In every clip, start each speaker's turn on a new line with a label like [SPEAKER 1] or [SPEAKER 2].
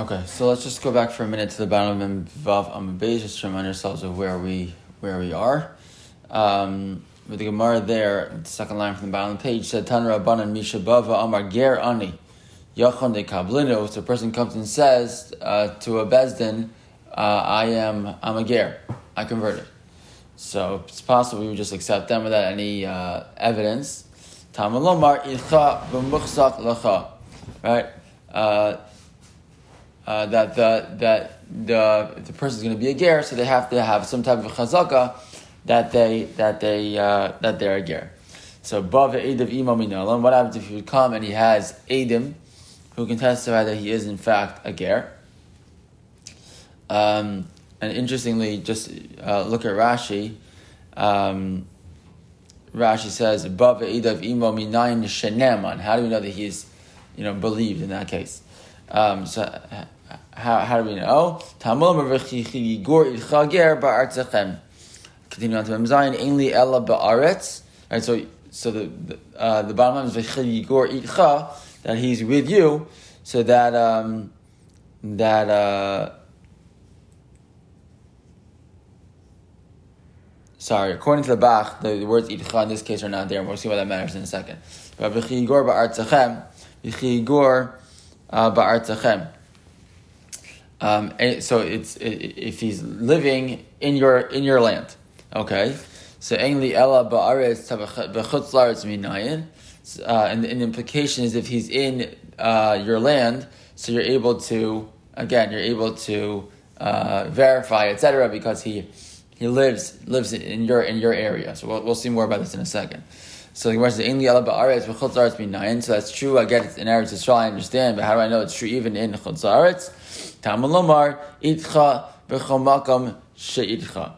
[SPEAKER 1] Okay, so let's just go back for a minute to the bottom of Vav Amabez, just to remind ourselves of where we where we are. Um, with the Gemara there, the second line from the bottom of the page said, Tan Rabbanan Misha Bava Amar Ger Ani Yachon de Kablinu. So a person comes and says uh, to a Bezdin, uh, I am I'm a Ger, I converted. So it's possible we would just accept them without any uh, evidence. Tamalomar Ilcha B'muchsak Lacha. Right? Uh, uh, that the that the the person is going to be a ger, so they have to have some type of chazaka that they that they uh, that they're a ger. So above bav edav imam What happens if he would come and he has edim who can testify that he is in fact a ger? Um, and interestingly, just uh, look at Rashi. Um, Rashi says bav edav imam sheneman. How do we know that he's you know believed in that case? Um, so how, how do we know? Continue on to Memzayin, Ainli Ella Ba'aretz. Right, so so the the, uh, the bottom line is V'chigor Itcha, that he's with you, so that um, that uh, sorry, according to the Bach, the, the words Itcha in this case are not there, and we'll see why that matters in a second. But V'chigor Ba'artzachem, V'chigor uh, Ba'artzachem. Um, so it's if he's living in your in your land, okay. So ainli ella ba'aretz laretz minayin, uh, and the implication is if he's in uh, your land, so you're able to again you're able to uh, verify etc. Because he he lives lives in your in your area. So we'll, we'll see more about this in a second. So the Gemara says, "Ainli ella ba'aretz b'chutz laretz minayin." So that's true. I get it in Eretz Yisrael. I understand, but how do I know it's true even in chutz laretz? Tamalomar itcha b'chomakam she'itcha.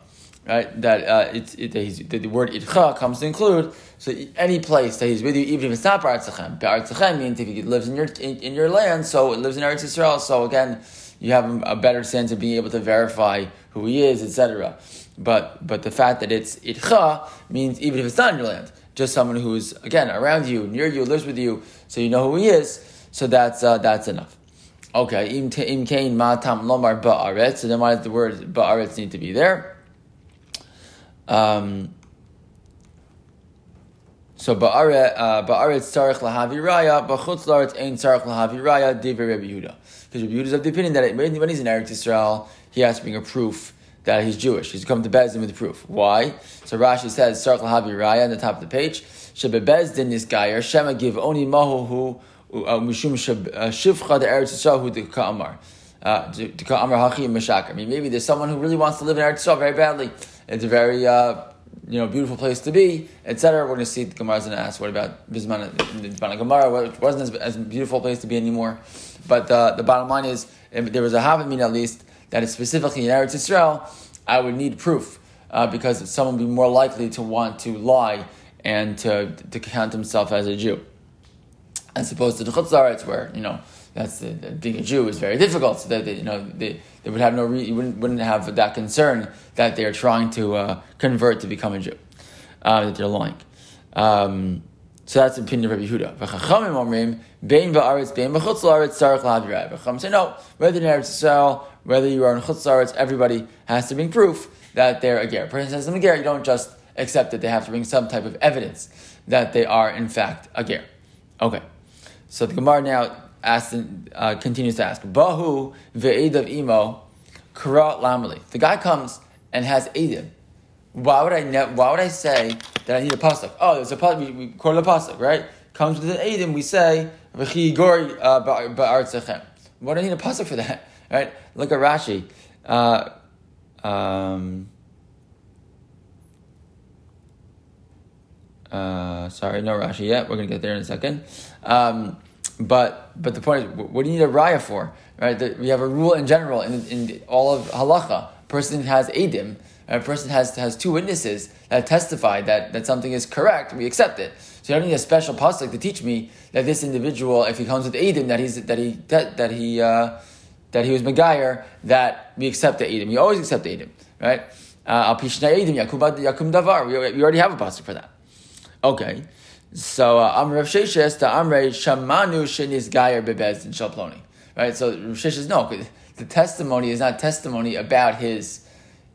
[SPEAKER 1] Right, that uh, it's it, that the word itcha comes to include so any place that he's with you, even if it's not Ba'artzachem. Ba'artzachem means if he lives in your in, in, your land, so it lives in Eretz Yisrael. So again, you have a better sense of being able to verify who he is, etc. But but the fact that it's itcha means even if it's not in your land, just someone who's again around you, near you, lives with you, so you know who he is. So that's uh, that's enough. Okay, im kain matam lomar ba'aretz. So then why does the word ba'aretz need to be there? Um, so ba'aretz uh, tzarech lahavi raya, ba'chutz laretz ein tzarech lahavi raya, divrei Rabbi Yehuda. Because Rabbi Yehuda is of the opinion that when he's in Eretz Yisrael, he has to bring a proof that he's Jewish. He's come to Bezdin with proof. Why? So Rashi says, tzarech lahavi raya on the top of the page, shebe Bezdin is gayer, shema give oni mahu uh, mishum uh, shivcha the Eretz Yisrael the ka'amar. Uh. I mean, maybe there's someone who really wants to live in Eretz Yisrael very badly. It's a very uh, you know beautiful place to be, etc. We're going to see the Gemara's going to ask, what about Bisman Bisman Gemara? It wasn't as, as beautiful place to be anymore. But uh, the bottom line is, there was a Havamina at least that is specifically in Eretz Yisrael, I would need proof uh, because someone would be more likely to want to lie and to, to count himself as a Jew as opposed to the Chutzaretz, where you know that's uh, being a Jew is very difficult. So that they, you know they, they would have no re- you wouldn't, wouldn't have that concern that they are trying to uh, convert to become a Jew uh, that they're lying. Um, so that's the opinion of Rabbi Yehuda. V'chachamim omrim bein ba'aretz bein b'chutz la'aretz tzarich la'avirai. V'chacham say no. Whether you're in Eretz Yisrael, whether you are in chutz la'aretz, everybody has to bring proof that they're a ger. For instance, in a ger, you don't just accept that they have to bring some type of evidence that they are in fact a ger. Okay. So the Gemara now asks, uh, continues to ask, Bahu ve'edav imo kara lamali. The guy comes and has edim. Why would I ne- Why would I say that I need a pasuk? Oh, there's a pasuk. We, we quote a pasuk, right? Comes with an edim. We say v'chi gori uh. What do I need a pasuk for that? Right? Look at Rashi. Uh, um, uh, sorry, no Rashi yet. We're to get there in a second. Um, but but the point is, what do you need a raya for? Right? We have a rule in general in, in all of halacha. Person has edim. A person has has two witnesses that testify that, that something is correct. We accept it. So you don't need a special pasuk to teach me that this individual, if he comes with edim, that he's that he that, that he uh, that he was megayer, that we accept the edim. We always accept the edim, right? Uh, Al pishna edim yakum davar. We already have a pasuk for that. Okay. So uh, Amr Rav Sheshes to Amre Shamanu Shenis Gayer Bebezdin Shalploni. right? So Rosh says no, the testimony is not testimony about his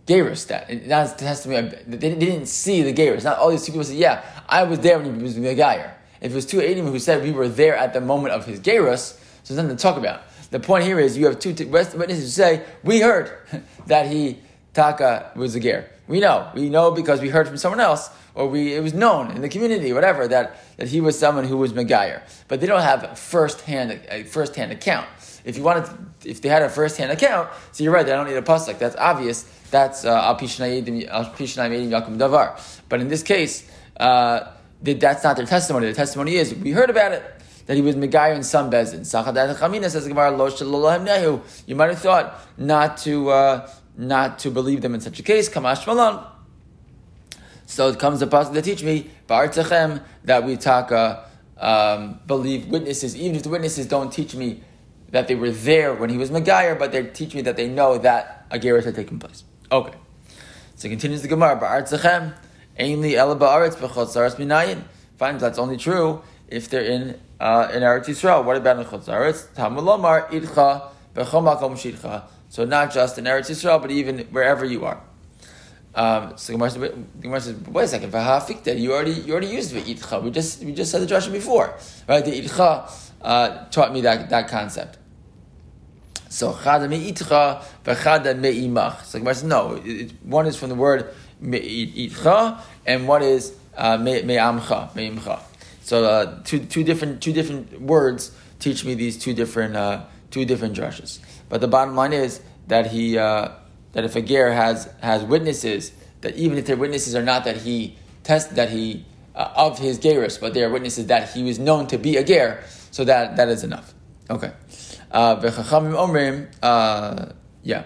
[SPEAKER 1] Gerus. That not testimony. They didn't see the Gerus. Not all these two people said, "Yeah, I was there when he was the Gayer." If it was two Adim who said we were there at the moment of his Gerus, so there's nothing to talk about. The point here is you have two witnesses who say we heard that he Taka was a ger. We know. We know because we heard from someone else, or we it was known in the community, whatever, that, that he was someone who was Megayer. But they don't have first hand a first hand account. If you wanted, if they had a first hand account, so you're right. They don't need a pasuk. That's obvious. That's uh, al yakum davar. But in this case, uh, that's not their testimony. The testimony is we heard about it that he was Megayer in some bezin. says gemara nehu. You might have thought not to. Uh, not to believe them in such a case. Kamash Malon. So it comes a passage to teach me Ba'artechem that we taka um, believe witnesses, even if the witnesses don't teach me that they were there when he was Megayer, but they teach me that they know that a Gerrit had taken place. Okay. So continues the Gemara, Ba'artechem, Ainli Ela Ba'aretz B'chotzaretz Minayin. Fine, that's only true if they're in uh, in Eretz Yisrael. What about in? Tamulomar Idcha Shidcha. So not just in Eretz Yisrael, but even wherever you are. Um, so Gemara says, wait a second, you already you already used the itcha. We just we just said the drasha before, right? The itcha uh, taught me that that concept. So chada me'itcha v'chada me'imach. So Gemara says, no, it, one is from the word me'itcha, and one is uh, me'amcha, me'imcha. So uh, two two different two different words teach me these two different uh, two different drushes. But the bottom line is that he uh, that if a ger has has witnesses, that even if their witnesses are not that he test that he uh, of his gerus, but they are witnesses that he was known to be a ger, so that that is enough. Okay. Uh, omrim, uh, yeah.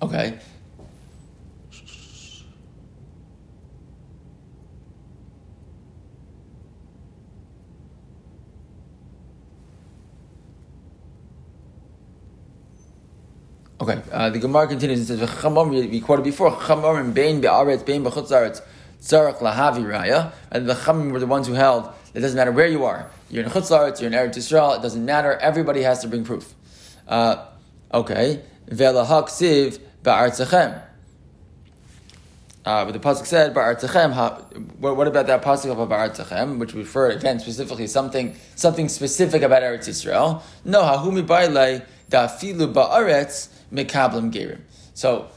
[SPEAKER 1] Okay. Okay, uh, the Gemara continues and says, we quoted before, b'chutzaretz lahavi raya, and the Chamim were the ones who held, it doesn't matter where you are, you're in Chutzaretz, you're in Eretz Yisrael, it doesn't matter, everybody has to bring proof. Uh, okay, ve'lahak siv ba'artzachem. Uh, but the pasuk said ba'artzachem. What, about that pasuk of ba'artzachem, which referred again specifically something something specific about Eretz Yisrael? No, hahumi baile dafilu ba'aretz mekablim gerim. So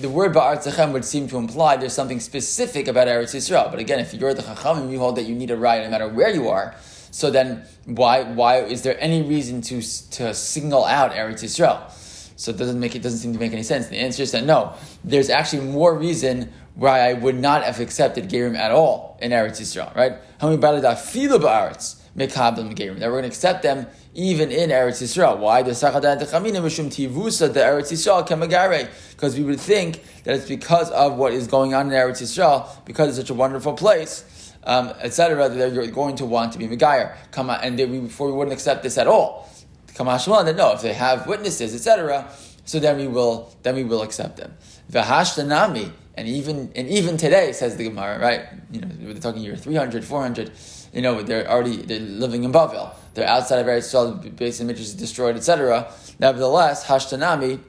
[SPEAKER 1] the word ba'artzachem would seem to imply there's something specific about Eretz Yisrael. But again, if you're the chachamim, you hold that you need a right no matter where you are. So then, why why is there any reason to to signal out Eretz Yisrael? So it doesn't make it doesn't seem to make any sense. The answer is that no, there's actually more reason why I would not have accepted Gerim at all in Eretz Yisrael, right? How many ba'aretz that we're going to accept them even in Eretz Yisrael. Why? The Sachadat Dechamina Mishum Tivusa the Eretz Yisrael Kemagare. Because we would think that it's because of what is going on in Eretz Yisrael, because it's such a wonderful place, um, etc., that you're going to want to be Megayer. Come on, and we, before we wouldn't accept this at all. Come on, that no, if they have witnesses, etc., so then we will then we will accept them. V'hashtanami, and even and even today says the Gemara, right? You know, we're talking year 300, 400 you know, they're already they're living in Bavel. They're outside of Eretz Yisrael, the base image is destroyed, etc. Nevertheless, Hashtanami,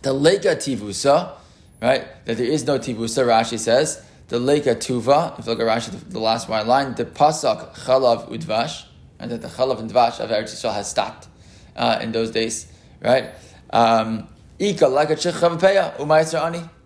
[SPEAKER 1] the Leka Tivusa, right? That there is no Tivusa, Rashi says. The Leka Tuva, if you look at Rashi, the, the last white line, the Pasak Chalav Udvash, and that the Chalav and Dvash of Eretz Yisrael has stopped uh, in those days, right? Um,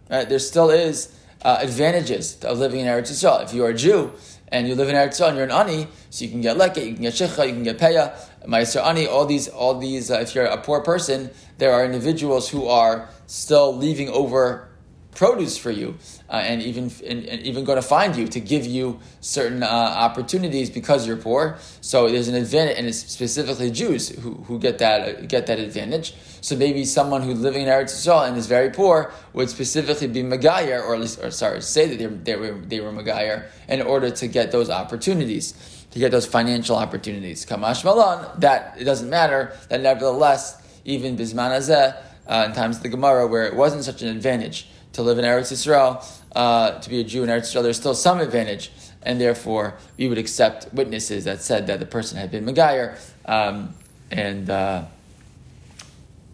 [SPEAKER 1] Right? There still is uh, advantages of living in Eretz Yisrael. If you are a Jew, and you live in Eretz and you're an ani, so you can get leket, you can get shecha, you can get peya, ma'aser ani. All these, all these. Uh, if you're a poor person, there are individuals who are still leaving over produce for you, uh, and even and, and, even going to find you to give you certain uh, opportunities because you're poor. So there's an advantage, and it's specifically Jews who, who get that uh, get that advantage. So maybe someone who's living in Eretz Yisrael and is very poor would specifically be Megayer, or at least, or sorry, say that they, they were they were Megayer in order to get those opportunities. To get those financial opportunities, Kamash Malan, that it doesn't matter. That nevertheless, even Bisman Azeh, uh, in times of the Gemara, where it wasn't such an advantage, to live in Eretz Yisrael, uh, to be a Jew in Eretz Yisrael, there's still some advantage. and therefore we would accept witnesses that said that the person had been Megayer, um, and uh,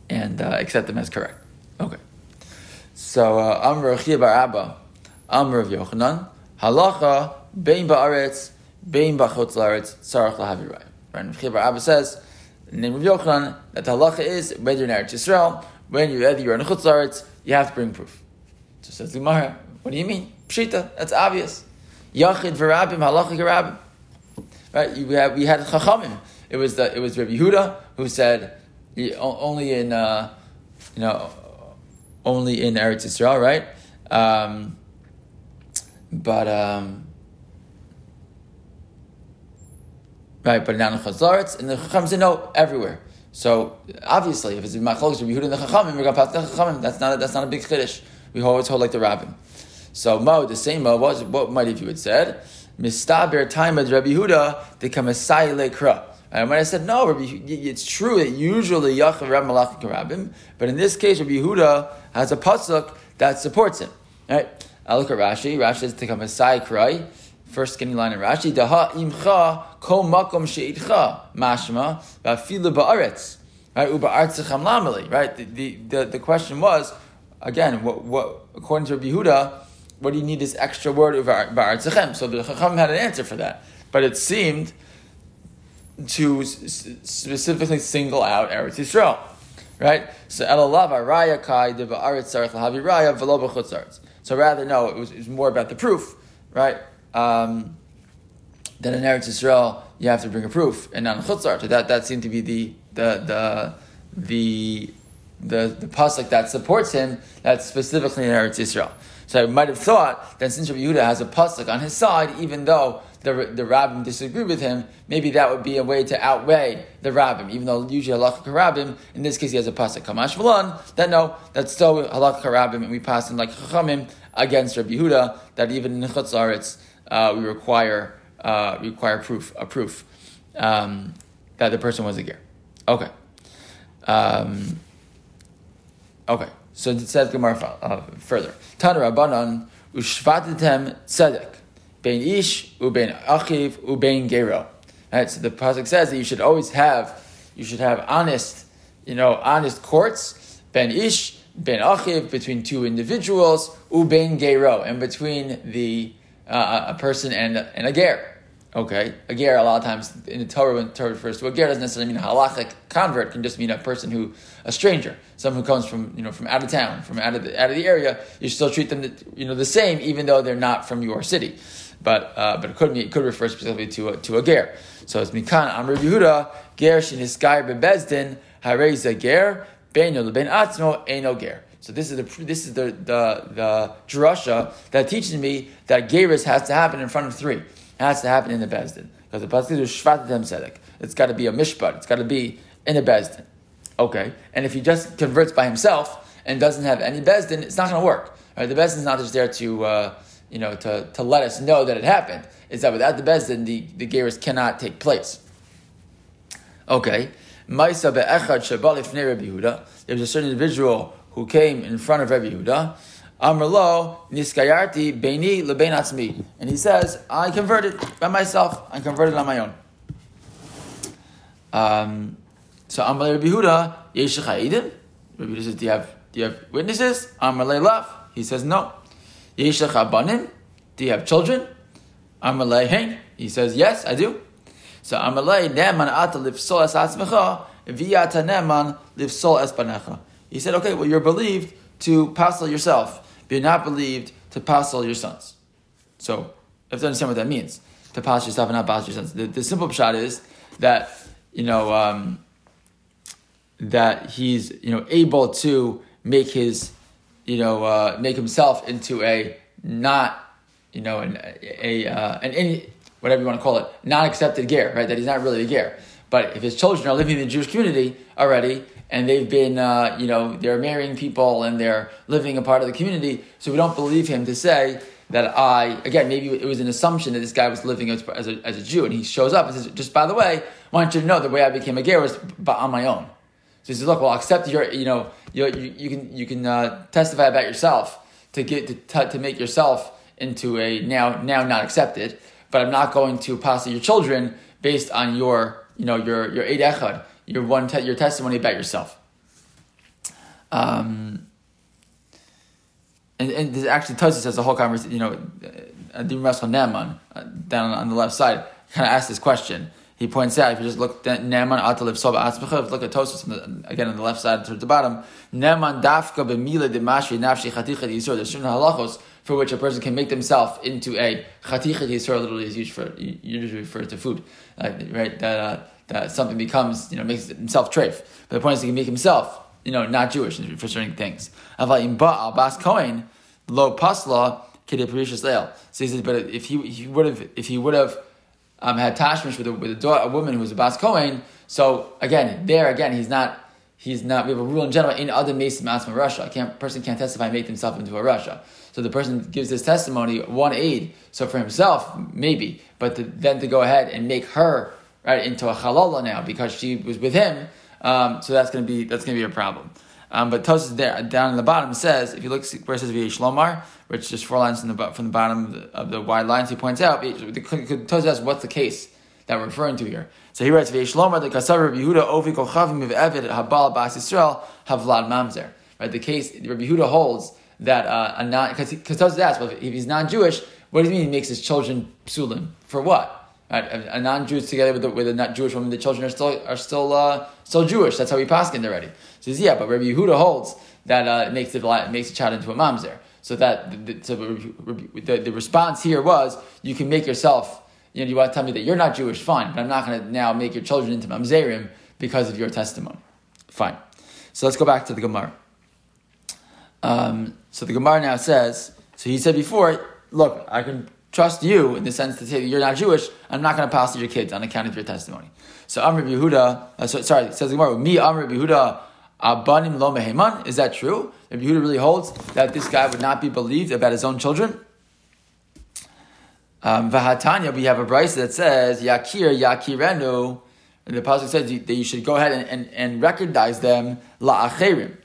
[SPEAKER 1] and uh, accept them as correct. Okay. So uh, Amr Chia Bar Abba, Amr of Yochanan, Halacha Bein Ba'aretz, Bein Ba'chutz La'aretz, Tzarach Lahavi Raya. Right? Bar Abba says, in the name of Yochanan, that the halacha is whether you're in Eretz Yisrael, when you're whether you're in Chutz La'aretz, you have to bring proof. So says Gemara, what do you mean? Pshita, that's obvious. Yachid v'rabim, halacha v'rabim. Right? We had we had chachamim. It was the it was Rabbi Yehuda who said only in uh, you know only in Eretz Yisrael, right? Um, but um, right, but now in Chazaretz, and the Chacham say no everywhere. So obviously, if it's in Machlokes Rabbi Yehuda and the Chachamim, we're going to pass the Chachamim. That's not that's not a big chiddush. We always hold like the Rabbin. So Mo, the same Mo, what, might have you had said? Mistaber time Rabbi Yehuda the kamasai lekra. And when I said no, Rabbi, it's true that usually Yachav Rab Malach Karabim, but in this case, Rabbi Yehuda has a pasuk that supports him. Right? I look at Rashi. Rashi says to come cry. First skinny line in Rashi. Daha imcha ko makom sheitcha mashma va'filu ba'aretz. Right? Uba artzacham lameli. Right? The, the, the, the question was, again, what, what according to Rabbi Yehuda, what do you need this extra word uba artzacham? So the Chacham had an answer for that. But it seemed to specifically single out Eretz Yisrael, right? So elalav araya kai de ba'aretz lahavi raya So rather, no, it was, it was more about the proof, right? Um, that in Eretz Yisrael you have to bring a proof, and not in chutzar. So that that seemed to be the the the the the, the pasuk that supports him. That's specifically in Eretz Yisrael. So I might have thought that since Rabbi Yehuda has a pasuk on his side, even though the, the rabbim disagree with him, maybe that would be a way to outweigh the rabbim, even though usually halacha rabbim, in this case he has a pasuk kamash v'lan, then no, that's still halacha rabbim, and we pass in like chachamim against Rabbi Yehuda, that even in chutz uh, we require, uh, require proof, a proof, um, that the person was a ger. Okay. Um, okay. So it says Gemara uh, further. Tana Rabbanan ushvatitem tzedek bein ish ubein achiv ubein gero. Right, so the pasuk says that you should always have, you should have honest, you know, honest courts. Ben ish, ben achiv between two individuals, ubein gero, and between the uh, a person and and a ger. Okay, a ger a lot of times in the Torah when the Torah refers to a ger doesn't necessarily mean a halachic convert. Can just mean a person who a stranger, someone who comes from you know from out of town, from out of the, out of the area. You still treat them you know the same even though they're not from your city but uh, but it could be it could refer specifically to a, to a ger. So it's mikan amr Yehuda ger sheniskar bebezdin hareza ger ben ben atzmo eno ger. So this is the this is the the the drasha that teaches me that geris has to happen in front of three. Has to happen in the bezdin because the pasuk is shvatem sedek. It's got to be a mishpat. It's got to be in a bezdin. Okay, and if he just converts by himself and doesn't have any bezdin, it's not going to work. Right? The bezdin is not just there to. Uh, you know, to, to let us know that it happened, is that without the Bezdin, the, the Geras cannot take place. Okay. Maisa Rabbi Yehuda. There was a certain individual who came in front of Rabbi Yehuda. Amrlo niskayarti beini lebein. And he says, I converted by myself. I converted on my own. Um, so Amrle Rabbi Yehuda, yeshach ha'idim? Rabbi Yehuda says, do you have, do you have witnesses? Amrle laf. He says, no. Yesh banim? Do you have children? Amalei hein. He says, yes, I do. So Amalei neman ata lifsol es atzmecha v'yata neman lifsol es banecha. He said, okay, well, you're believed to passel yourself, you're not believed to passel your sons. So, you have to understand what that means. To pass yourself and not pass your sons. The, the simple shot is that, you know, um, that he's, you know, able to make his you know, uh, make himself into a not, you know, an, a, uh, an any, whatever you want to call it, not accepted ger, right? That he's not really a ger. But if his children are living in the Jewish community already, and they've been, uh, you know, they're marrying people and they're living a part of the community, so we don't believe him to say that I, again, maybe it was an assumption that this guy was living as, as, a, as a Jew, and he shows up and says, just by the way, I want you to know the way I became a ger was on my own. So he says, look, well, I'll accept your, you know, you, you, can, you can uh, testify about yourself to get to, to make yourself into a now now not accepted. but I'm not going to pass your children based on your, you know, your your eid echad, your one te- your testimony about yourself. Um, and, and this actually Tosis has a whole conversation. You know, Adim Raschel Naaman uh, down on the left side kind of asked this question. He points out if you just look at Naaman Ataliv Soba Atzbecha, look at Tosis again on the left side towards the bottom. Naaman Dafka B'Mila Demashri Nafshi Chaticha Yisur. There's certain halachos for which a person can make themselves into a chaticha yisur. Literally is used for usually referred to food, uh, right? That uh, that something becomes you know makes himself treif. But the point is he can make himself you know not Jewish for certain things. So he says, but if he he would have if he would have um, had tashmish with a with a, daughter, a woman who was a bas kohen, so again there again he's not he's not. We have a rule in general in other mason asma Russia. Can't person can't testify make himself into a Russia. So the person gives his testimony one aid. So for himself, maybe, but to, then to go ahead and make her right into a halala now because she was with him. Um, so that's going to be that's going to be a problem. Um, but Tosis there down in the bottom says, if you look says V'yesh which is four lines from the from the bottom of the, of the wide lines, he points out. Tosis asks, what's the case that we're referring to here? So he writes V'yesh Lomar the Kasav Yehuda Ovi Kochavim V'Evid Habal Bas Yisrael Havlad Mamzer. Right, the case Rabbi Yehuda holds that uh, a non because Tosis asks, well, if he's non-Jewish, what does he mean he makes his children psulim for what? A, non-Jew together with a, with a Jewish woman, the children are still are still uh, still Jewish. That's how we paskin already. So says, yeah, but Rabbi Yehuda holds that uh, it makes the makes child into a mamzer. So that the, so the, the response here was, you can make yourself. You know, you want to tell me that you're not Jewish, fine, but I'm not going to now make your children into mamzerim because of your testimony. Fine. So let's go back to the Gemara. Um, so the Gemara now says, so he said before, look, I can trust you in the sense to say that you're not Jewish, I'm not going to pass to your kids on account of your testimony. So Amr Yehuda, uh, so, sorry, says the Gemara, me Amr Yehuda, abanim lo meheman. Is that true? Rabbi Yehuda really holds that this guy would not be believed about his own children. Um, Vahatanya, we have a brisa that says Yakir Yakirenu. And the pasuk says that you should go ahead and, and, and recognize them la'acherim,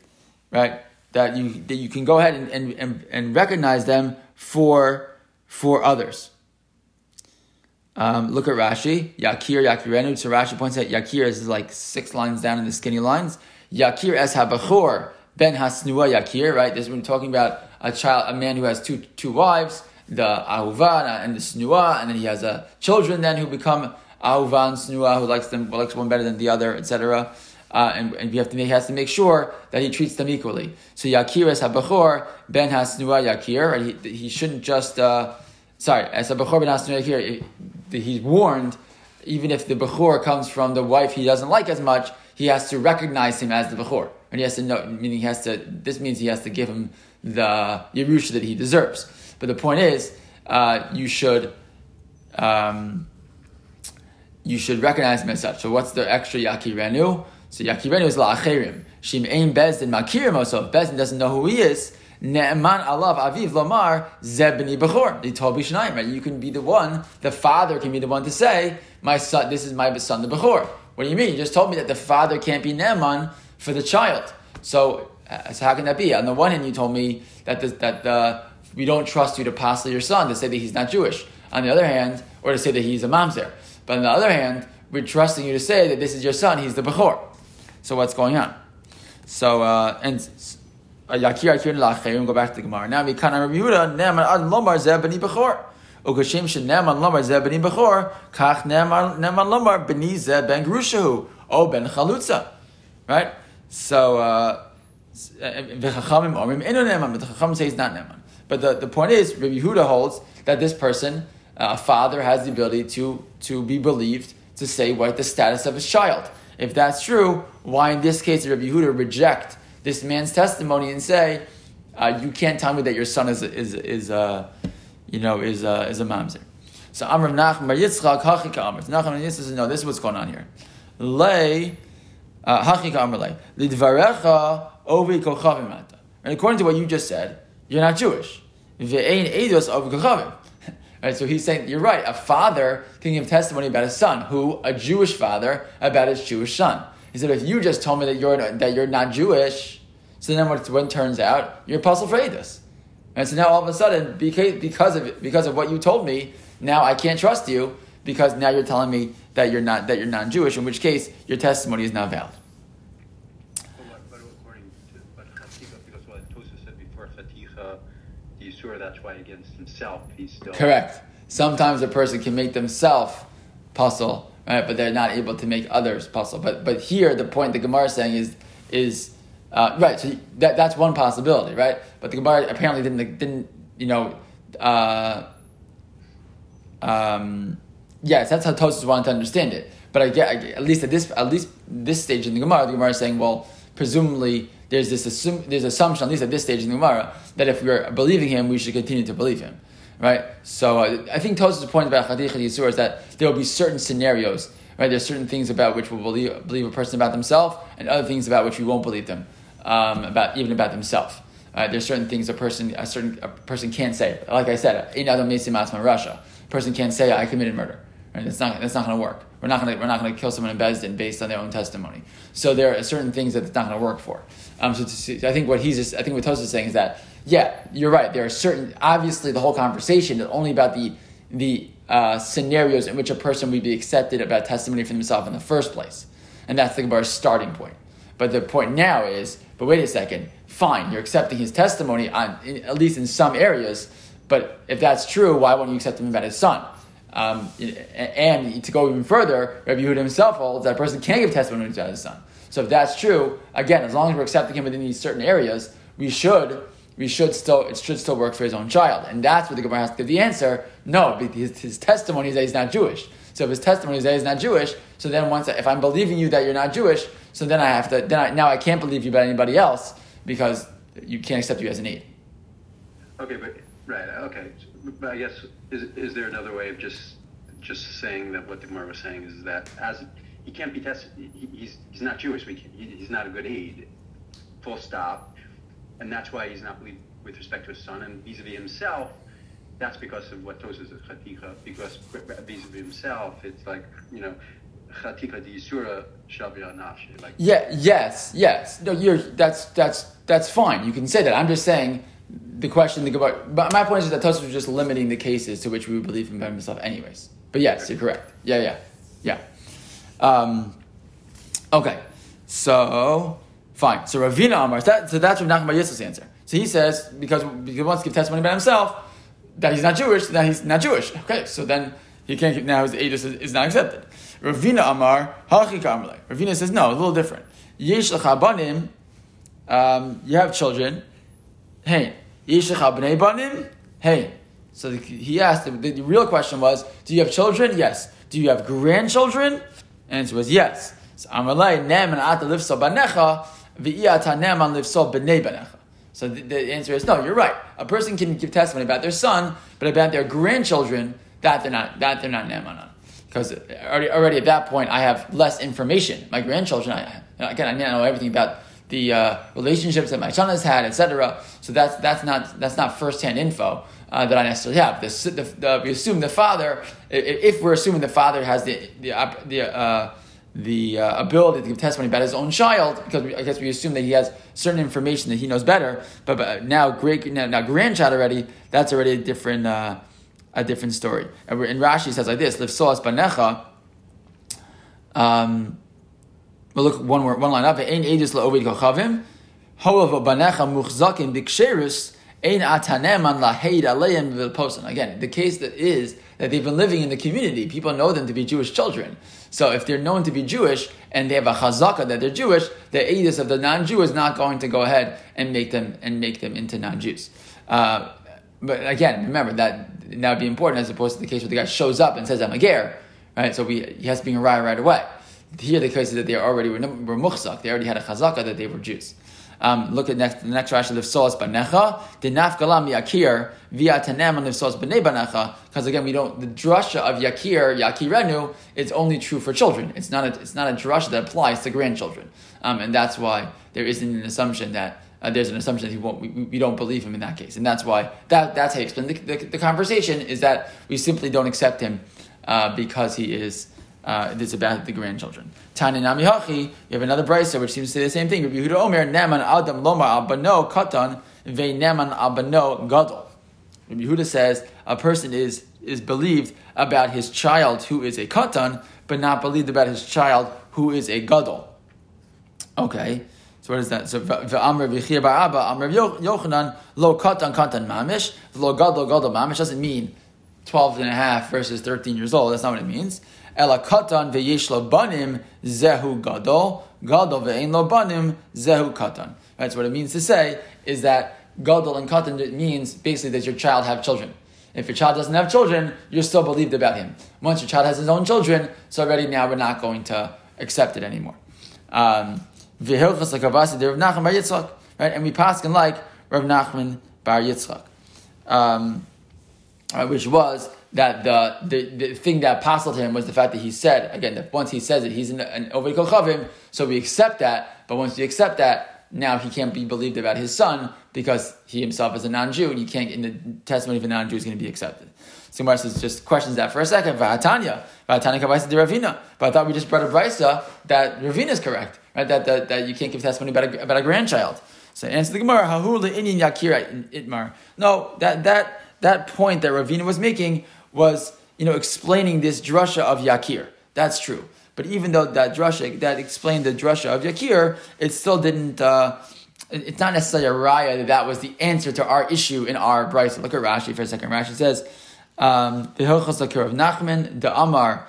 [SPEAKER 1] right? That you that you can go ahead and, and, and recognize them for for others. Um, look at Rashi. Yakir, Yakirenu. So Rashi points out Yakir is like six lines down in the skinny lines. Yakir es habachor ben hasnua Yakir. Right. This we're talking about a child, a man who has two two wives, the ahuva and the snua, and then he has a children then who become ahuva snua, who likes them likes one better than the other, etc. Uh, and, and we have to make, he has to make sure that he treats them equally. So Yakir es habachor ben hasnua Yakir, and he, he shouldn't just uh, sorry as habachor ben hasnua Yakir. He's warned, even if the bechor comes from the wife he doesn't like as much, he has to recognize him as the bechor, and he has to know. Meaning, he has to. This means he has to give him the yerusha that he deserves. But the point is, uh, you should. Um, you should recognize him as such. So what's the extra yakirenu? So yakirenu is. Shim ein bezdin makirim. So bezdin doesn't know who he is, ne'eman alav aviv lomar zebni bechor. They told Bishnayim, right? You can be the one, the father can be the one to say, my son, this is my son, the bechor. What do you mean? You just told me that the father can't be ne'eman for the child. So, uh, so how can that be? On the one hand, you told me that the, that the, we don't trust you to pass your son to say that he's not Jewish. On the other hand, or to say that he's a mamzer. But on the other hand, we're trusting you to say that this is your son, he's the Bechor. So what's going on? So, uh, and Yakir Yakir Lacherim, go back to the Gemara. Now, Mikana Rabbi Yehuda, Neman Ad Lomar Zeh B'ni Bechor. Shen Neman Lomar Zeh B'ni Bechor, Kach Neman Lomar B'ni Zeh Ben Grushahu, O Ben Chalutza. Right? So, uh, V'chachamim Omrim Eno Neman, but the Chacham says not Neman. But the, the point is, Rabbi Yehuda holds that this person, uh, a father, has the ability to, to be believed to say what the status of his child. If that's true, why in this case did Rabbi Yehuda reject this man's testimony and say, uh, "You can't tell me that your son is is is uh, you know is uh, is a mamzer." So Amr Nachman Yitzchak Hachika Amr. Nachman Yitzchak says, "No, this is what's going on here." Lay uh, Hachika Amr Lay Lidvarecha Ovi Kochavim And according to what you just said, you're not Jewish. Ve'ein Eidos Ovi Kochavim. Right, so he's saying you're right. A father can give testimony about his son, who a Jewish father about his Jewish son. He said, if you just told me that you're that you're not Jewish, so then when what turns out you're apostle for Eidos. And so now all of a sudden, because because of because of what you told me, now I can't trust you because now you're telling me that you're not that you're non-Jewish. In which case, your testimony is not valid.
[SPEAKER 2] But, according to what Chatika, because what Tosa said before, Chatika, Yisur, that's why against himself he's still
[SPEAKER 1] correct. Sometimes a person can make themselves puzzle, right? But they're not able to make others puzzle. But but here the point the Gemara is saying is is uh, right. So that that's one possibility, right? But the Gemara apparently didn't didn't you know. Uh, um, yes, that's how Tosus wanted to understand it. But I get, at least at this at least this stage in the Gemara, the Gemara is saying, well, presumably there's this there's assumption at least at this stage in the Gemara that if we're believing him, we should continue to believe him, right? So uh, I think Tosus' point about Chadich Yisur is that there will be certain scenarios, right? There's certain things about which we'll believe, believe a person about themselves, and other things about which we won't believe them um, about even about themselves. There's certain things a person a certain a person can't say. Like I said, in Adam Mesim Russia, a person can't say I committed murder. Right? Not that's not going to work. We're not going to we're not going to kill someone in Bezdin based on their own testimony. So there are certain things that it's not going to work for. Um, so see, I think what he's just, I think what Tosa is saying is that yeah, you're right. There are certain obviously the whole conversation is only about the the uh, scenarios in which a person would be accepted about testimony for themselves in the first place, and that's the Gemara's starting point. But the point now is, but wait a second, fine, you're accepting his testimony on in, at least in some areas. But if that's true, why won't you accept him about his son? Um, and to go even further, Rabbi Yehuda himself holds that a person can't give testimony to his son. So if that's true, again, as long as we're accepting him within these certain areas, we should we should still it should still work for his own child, and that's what the Gemara has to give the answer. No, his, his testimony is that he's not Jewish. So if his testimony is that he's not Jewish, so then once if I'm believing you that you're not Jewish, so then I have to then I, now I can't believe you about anybody else because you can't accept you as an aid.
[SPEAKER 2] Okay, but right, okay, but I guess is is there another way of just just saying that what the Gemara was saying is that as he can't be tested, he, he's he's not Jewish, he, he's not a good aid, full stop, and that's why he's not believed with respect to his son and vis-a-vis himself. That's because of what Tosa is chatika. Because vis-a-vis himself, it's like you know, like
[SPEAKER 1] yeah, yes, yes. No, you're that's that's that's fine. You can say that. I'm just saying the question the about. But my point is that Tosfos was just limiting the cases to which we would believe him by himself, anyways. But yes, you're correct. Yeah, yeah, yeah. Um, okay, so fine. So Ravina Amar. That, so that's Rav Nachman Yisrael's answer. So he says because, he wants to give testimony about himself that he's not Jewish, that he's not Jewish. Okay, so then he can't. Now his aegis is, is not accepted. Ravina Amar, Ravina says, no, a little different. Yesh um, you have children. Hey, yesh bnei banim. Hey. So the, he asked, the, the, real question was, do you have children? Yes. Do you have grandchildren? And answer was yes. So Amalei, nem and ata livso banecha, v'iyata nem an livso b'nei banecha. So the, the, answer is no, you're right. A person can give testimony about their son, but about their grandchildren, that they're not, that they're not neman on because already, already at that point I have less information. My grandchildren, I, again, I now know everything about the uh, relationships that my son has had, etc. So that's that's not that's not firsthand info uh, that I necessarily have. The, the, the, we assume the father, if we're assuming the father has the the the, uh, the uh, ability to give testimony about his own child, because we, I guess we assume that he has certain information that he knows better. But, but now great now, now grandchild already, that's already a different uh, a different story. And Rashi says like this: "Livsoas banecha." Um, well, look one one line up. Ein edus kochavim. However, banecha muchzakim b'ksherus ein ataneman laheid aleim v'posan. Again, the case that is that they've been living in the community. People know them to be Jewish children. So if they're known to be Jewish and they have a chazaka that they're Jewish, the edus of the non-Jew is not going to go ahead and make them and make them into non-Jews. Uh, but again, remember that that would be important as opposed to the case where the guy shows up and says, I'm a ger, right? So we, he has to be a right away. Here, the case is that they already were, were muchzak, they already had a chazaka that they were Jews. Um, look at next, the next Rashi, Livsos Banecha, the Nafgalam Yakir, via Tanem and Livsos Bnei Banecha, because again, we don't, the drasha of Yakir, Yakirenu, is only true for children. It's not a, it's not a drasha that applies to grandchildren. Um, and that's why there isn't an assumption that uh, there's an assumption that he won't, we, we, don't believe him in that case. And that's why, that, that's how you explain the, the, the conversation is that we simply don't accept him uh, because he is, uh, it's about the grandchildren. Tani Nami Hachi, you have another brisa which seems to say the same thing. Rabbi Yehuda Omer, Neman Adam Lomar Abano Katan, Ve Neman Abano Gadol. Rabbi Yehuda says a person is is believed about his child who is a katan, but not believed about his child who is a gadol. Okay, so what is that? So v'amr v'chir ba'aba amr Yochanan lo katan katan mamish lo gadol gadol mamish doesn't mean 12 and a half versus 13 years old. That's not what it means. Ela katan ve'yesh banim zehu gadol gadol ve'ein banim zehu katan. That's what it means to say is that gadol and katan means basically that your child have children. If your child doesn't have children, you're still believed about him. Once your child has his own children, so already now we're not going to accept it anymore. Um, right? And we pass in like Rav Nachman Bar Yitzchak, um, uh, which was that the, the, the thing that puzzled him was the fact that he said again that once he says it, he's an, an Oved Kochavim, so we accept that. But once we accept that, now he can't be believed about his son because he himself is a non-Jew, and you can't in the testimony of a non-Jew is going to be accepted. So Gemara just questions that for a second. Vahatanya, Vahatanya kabaisa de Ravina. But I thought we just brought a brisa that Ravina is correct, right? That, that, that you can't give testimony about a, about a grandchild. So answer the Gemara, Hahu le'inyin yakira itmar. No, that that that point that Ravina was making was you know explaining this drasha of yakir. That's true. But even though that drasha that explained the drasha of Yakir, it still didn't. Uh, it's not necessarily a raya that that was the answer to our issue in our brisa. Look at Rashi for a second. Rashi says, um, "V'hochas lakir of Nachman the Amar."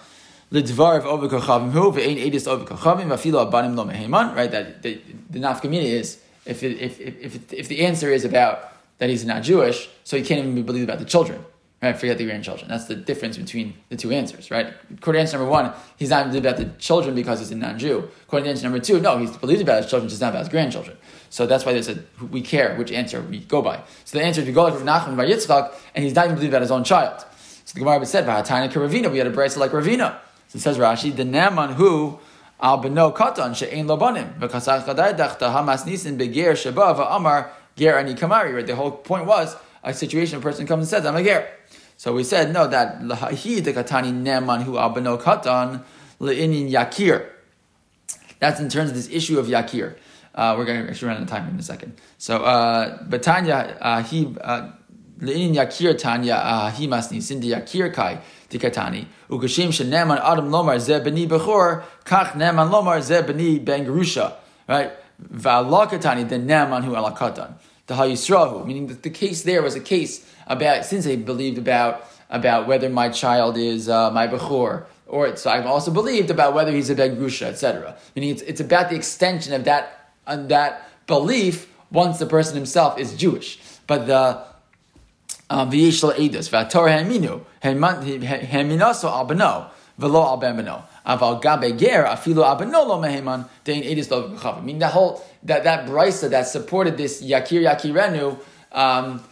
[SPEAKER 1] Lidvar of Ovikachavim who ve'ein edis Ovikachavim afilo abanim lo meheman. Right, that the, the nafkamina is if, it, if if if if the answer is about that he's not Jewish, so he can't even be believed about the children. Right, forget the grandchildren. That's the difference between the two answers, right? According to answer number one, he's not believed about the children because he's a non-Jew. According to answer number two, no, he's believed about his children, just not about his grandchildren. So that's why they said we care which answer we go by. So the answer is we go like Nachman by Yitzchak, and he's not even believed about his own child. So the Gemara said, "V'hatayna Ravina." We had a brisa like Ravina. So it says Rashi, the Naaman who al beno katan she'ein lobanim v'kasach kadai dachta hamas nisin beger sheba v'amar ger ani kamari. Right, the whole point was a situation a person comes and says, "I'm a ger." So we said no that lahi the katani neman hu abano katan leinin yakir. That's in terms of this issue of yakir. Uh, we're going to actually run out of time in a second. So, uh, but Tanya, uh, he uh, leinin yakir Tanya uh, he masni sindi yakir kai tikatani ukashim sheneman adam lomar ze beni bechor kach neman lomar ze beni ben gerusha right valakatani the neman hu alakatan the hayisrahu meaning that the case there was a case about since they believed about about whether my child is uh, my bechor, or so I've also believed about whether he's a ben grusha, etc. Meaning it's, it's about the extension of that uh, that belief once the person himself is Jewish. But the um, v'yishla edus v'ator heminu heminaso al v'lo al ben beno aval gabe ger afilu al beno lo meheman dein edus lo I mean that whole that that brisa that supported this yakir yakirenu. Um,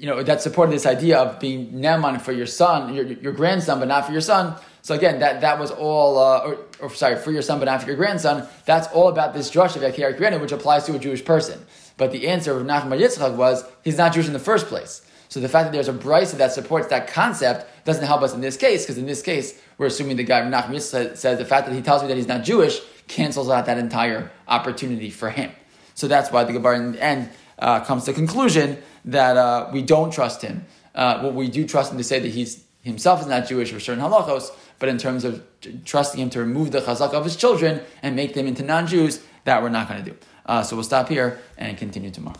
[SPEAKER 1] you know, that supported this idea of being Neman for your son, your, your grandson, but not for your son. So again, that, that was all, uh, or, or, sorry, for your son, but not for your grandson. That's all about this drush of Yakir Kirenu, which applies to a Jewish person. But the answer of Nachman Yitzchak was, he's not Jewish in the first place. So the fact that there's a brisa that supports that concept doesn't help us in this case, because in this case, we're assuming the guy Nachman Yitzchak says the fact that he tells me that he's not Jewish cancels out that entire opportunity for him. So that's why the Gemara in the end uh, comes to the conclusion that uh, we don't trust him. Uh, what we do trust him to say that he's himself is not Jewish for certain halachos, but in terms of trusting him to remove the chazak of his children and make them into non-Jews, that we're not going to do. Uh, so we'll stop here and continue tomorrow.